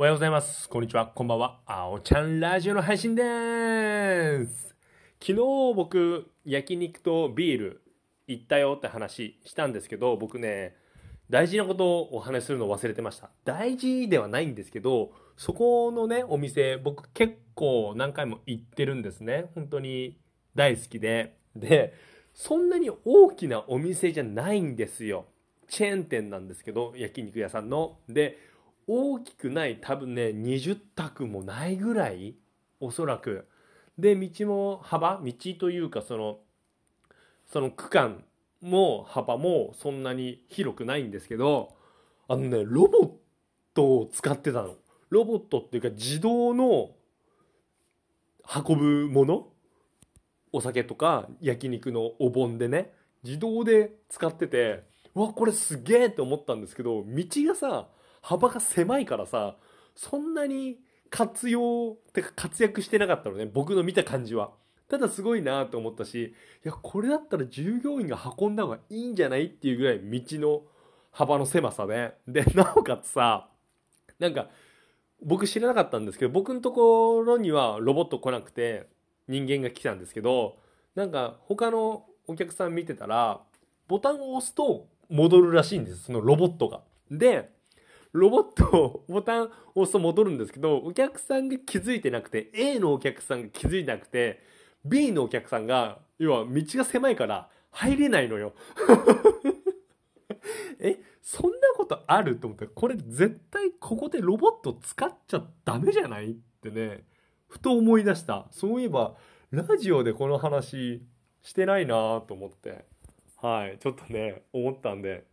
おはようございます。こんにちは。こんばんは。あおちゃんラジオの配信でーす。昨日僕、焼肉とビール行ったよって話したんですけど、僕ね、大事なことをお話しするの忘れてました。大事ではないんですけど、そこのね、お店、僕結構何回も行ってるんですね。本当に大好きで。で、そんなに大きなお店じゃないんですよ。チェーン店なんですけど、焼肉屋さんの。で、大きくない多分ね20択もないぐらいおそらく。で道も幅道というかそのその区間も幅もそんなに広くないんですけどあのねロボットを使ってたの。ロボットっていうか自動の運ぶもの？お酒とか焼肉のお盆でね。自動で使っててわこれすげえって思ったんですけど道がさ幅が狭いからさそんなに活用ってか活躍してなかったのね僕の見た感じはただすごいなと思ったしいやこれだったら従業員が運んだ方がいいんじゃないっていうぐらい道の幅の狭さででなおかつさなんか僕知らなかったんですけど僕のところにはロボット来なくて人間が来たんですけどなんか他のお客さん見てたらボタンを押すと戻るらしいんですそのロボットが。でロボットボタンを押すと戻るんですけど、お客さんが気づいてなくて、A のお客さんが気づいてなくて、B のお客さんが、要は道が狭いから入れないのよ。え、そんなことあると思って、これ絶対ここでロボット使っちゃダメじゃないってね、ふと思い出した。そういえば、ラジオでこの話してないなと思って、はい、ちょっとね、思ったんで、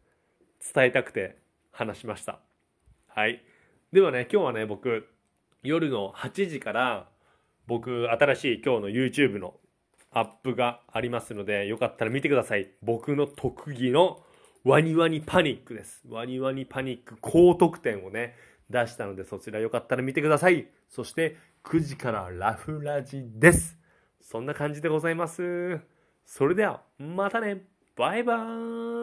伝えたくて話しました。はい。ではね、今日はね、僕、夜の8時から、僕、新しい今日の YouTube のアップがありますので、よかったら見てください。僕の特技のワニワニパニックです。ワニワニパニック高得点をね、出したので、そちらよかったら見てください。そして、9時からラフラジです。そんな感じでございます。それでは、またねバイバーイ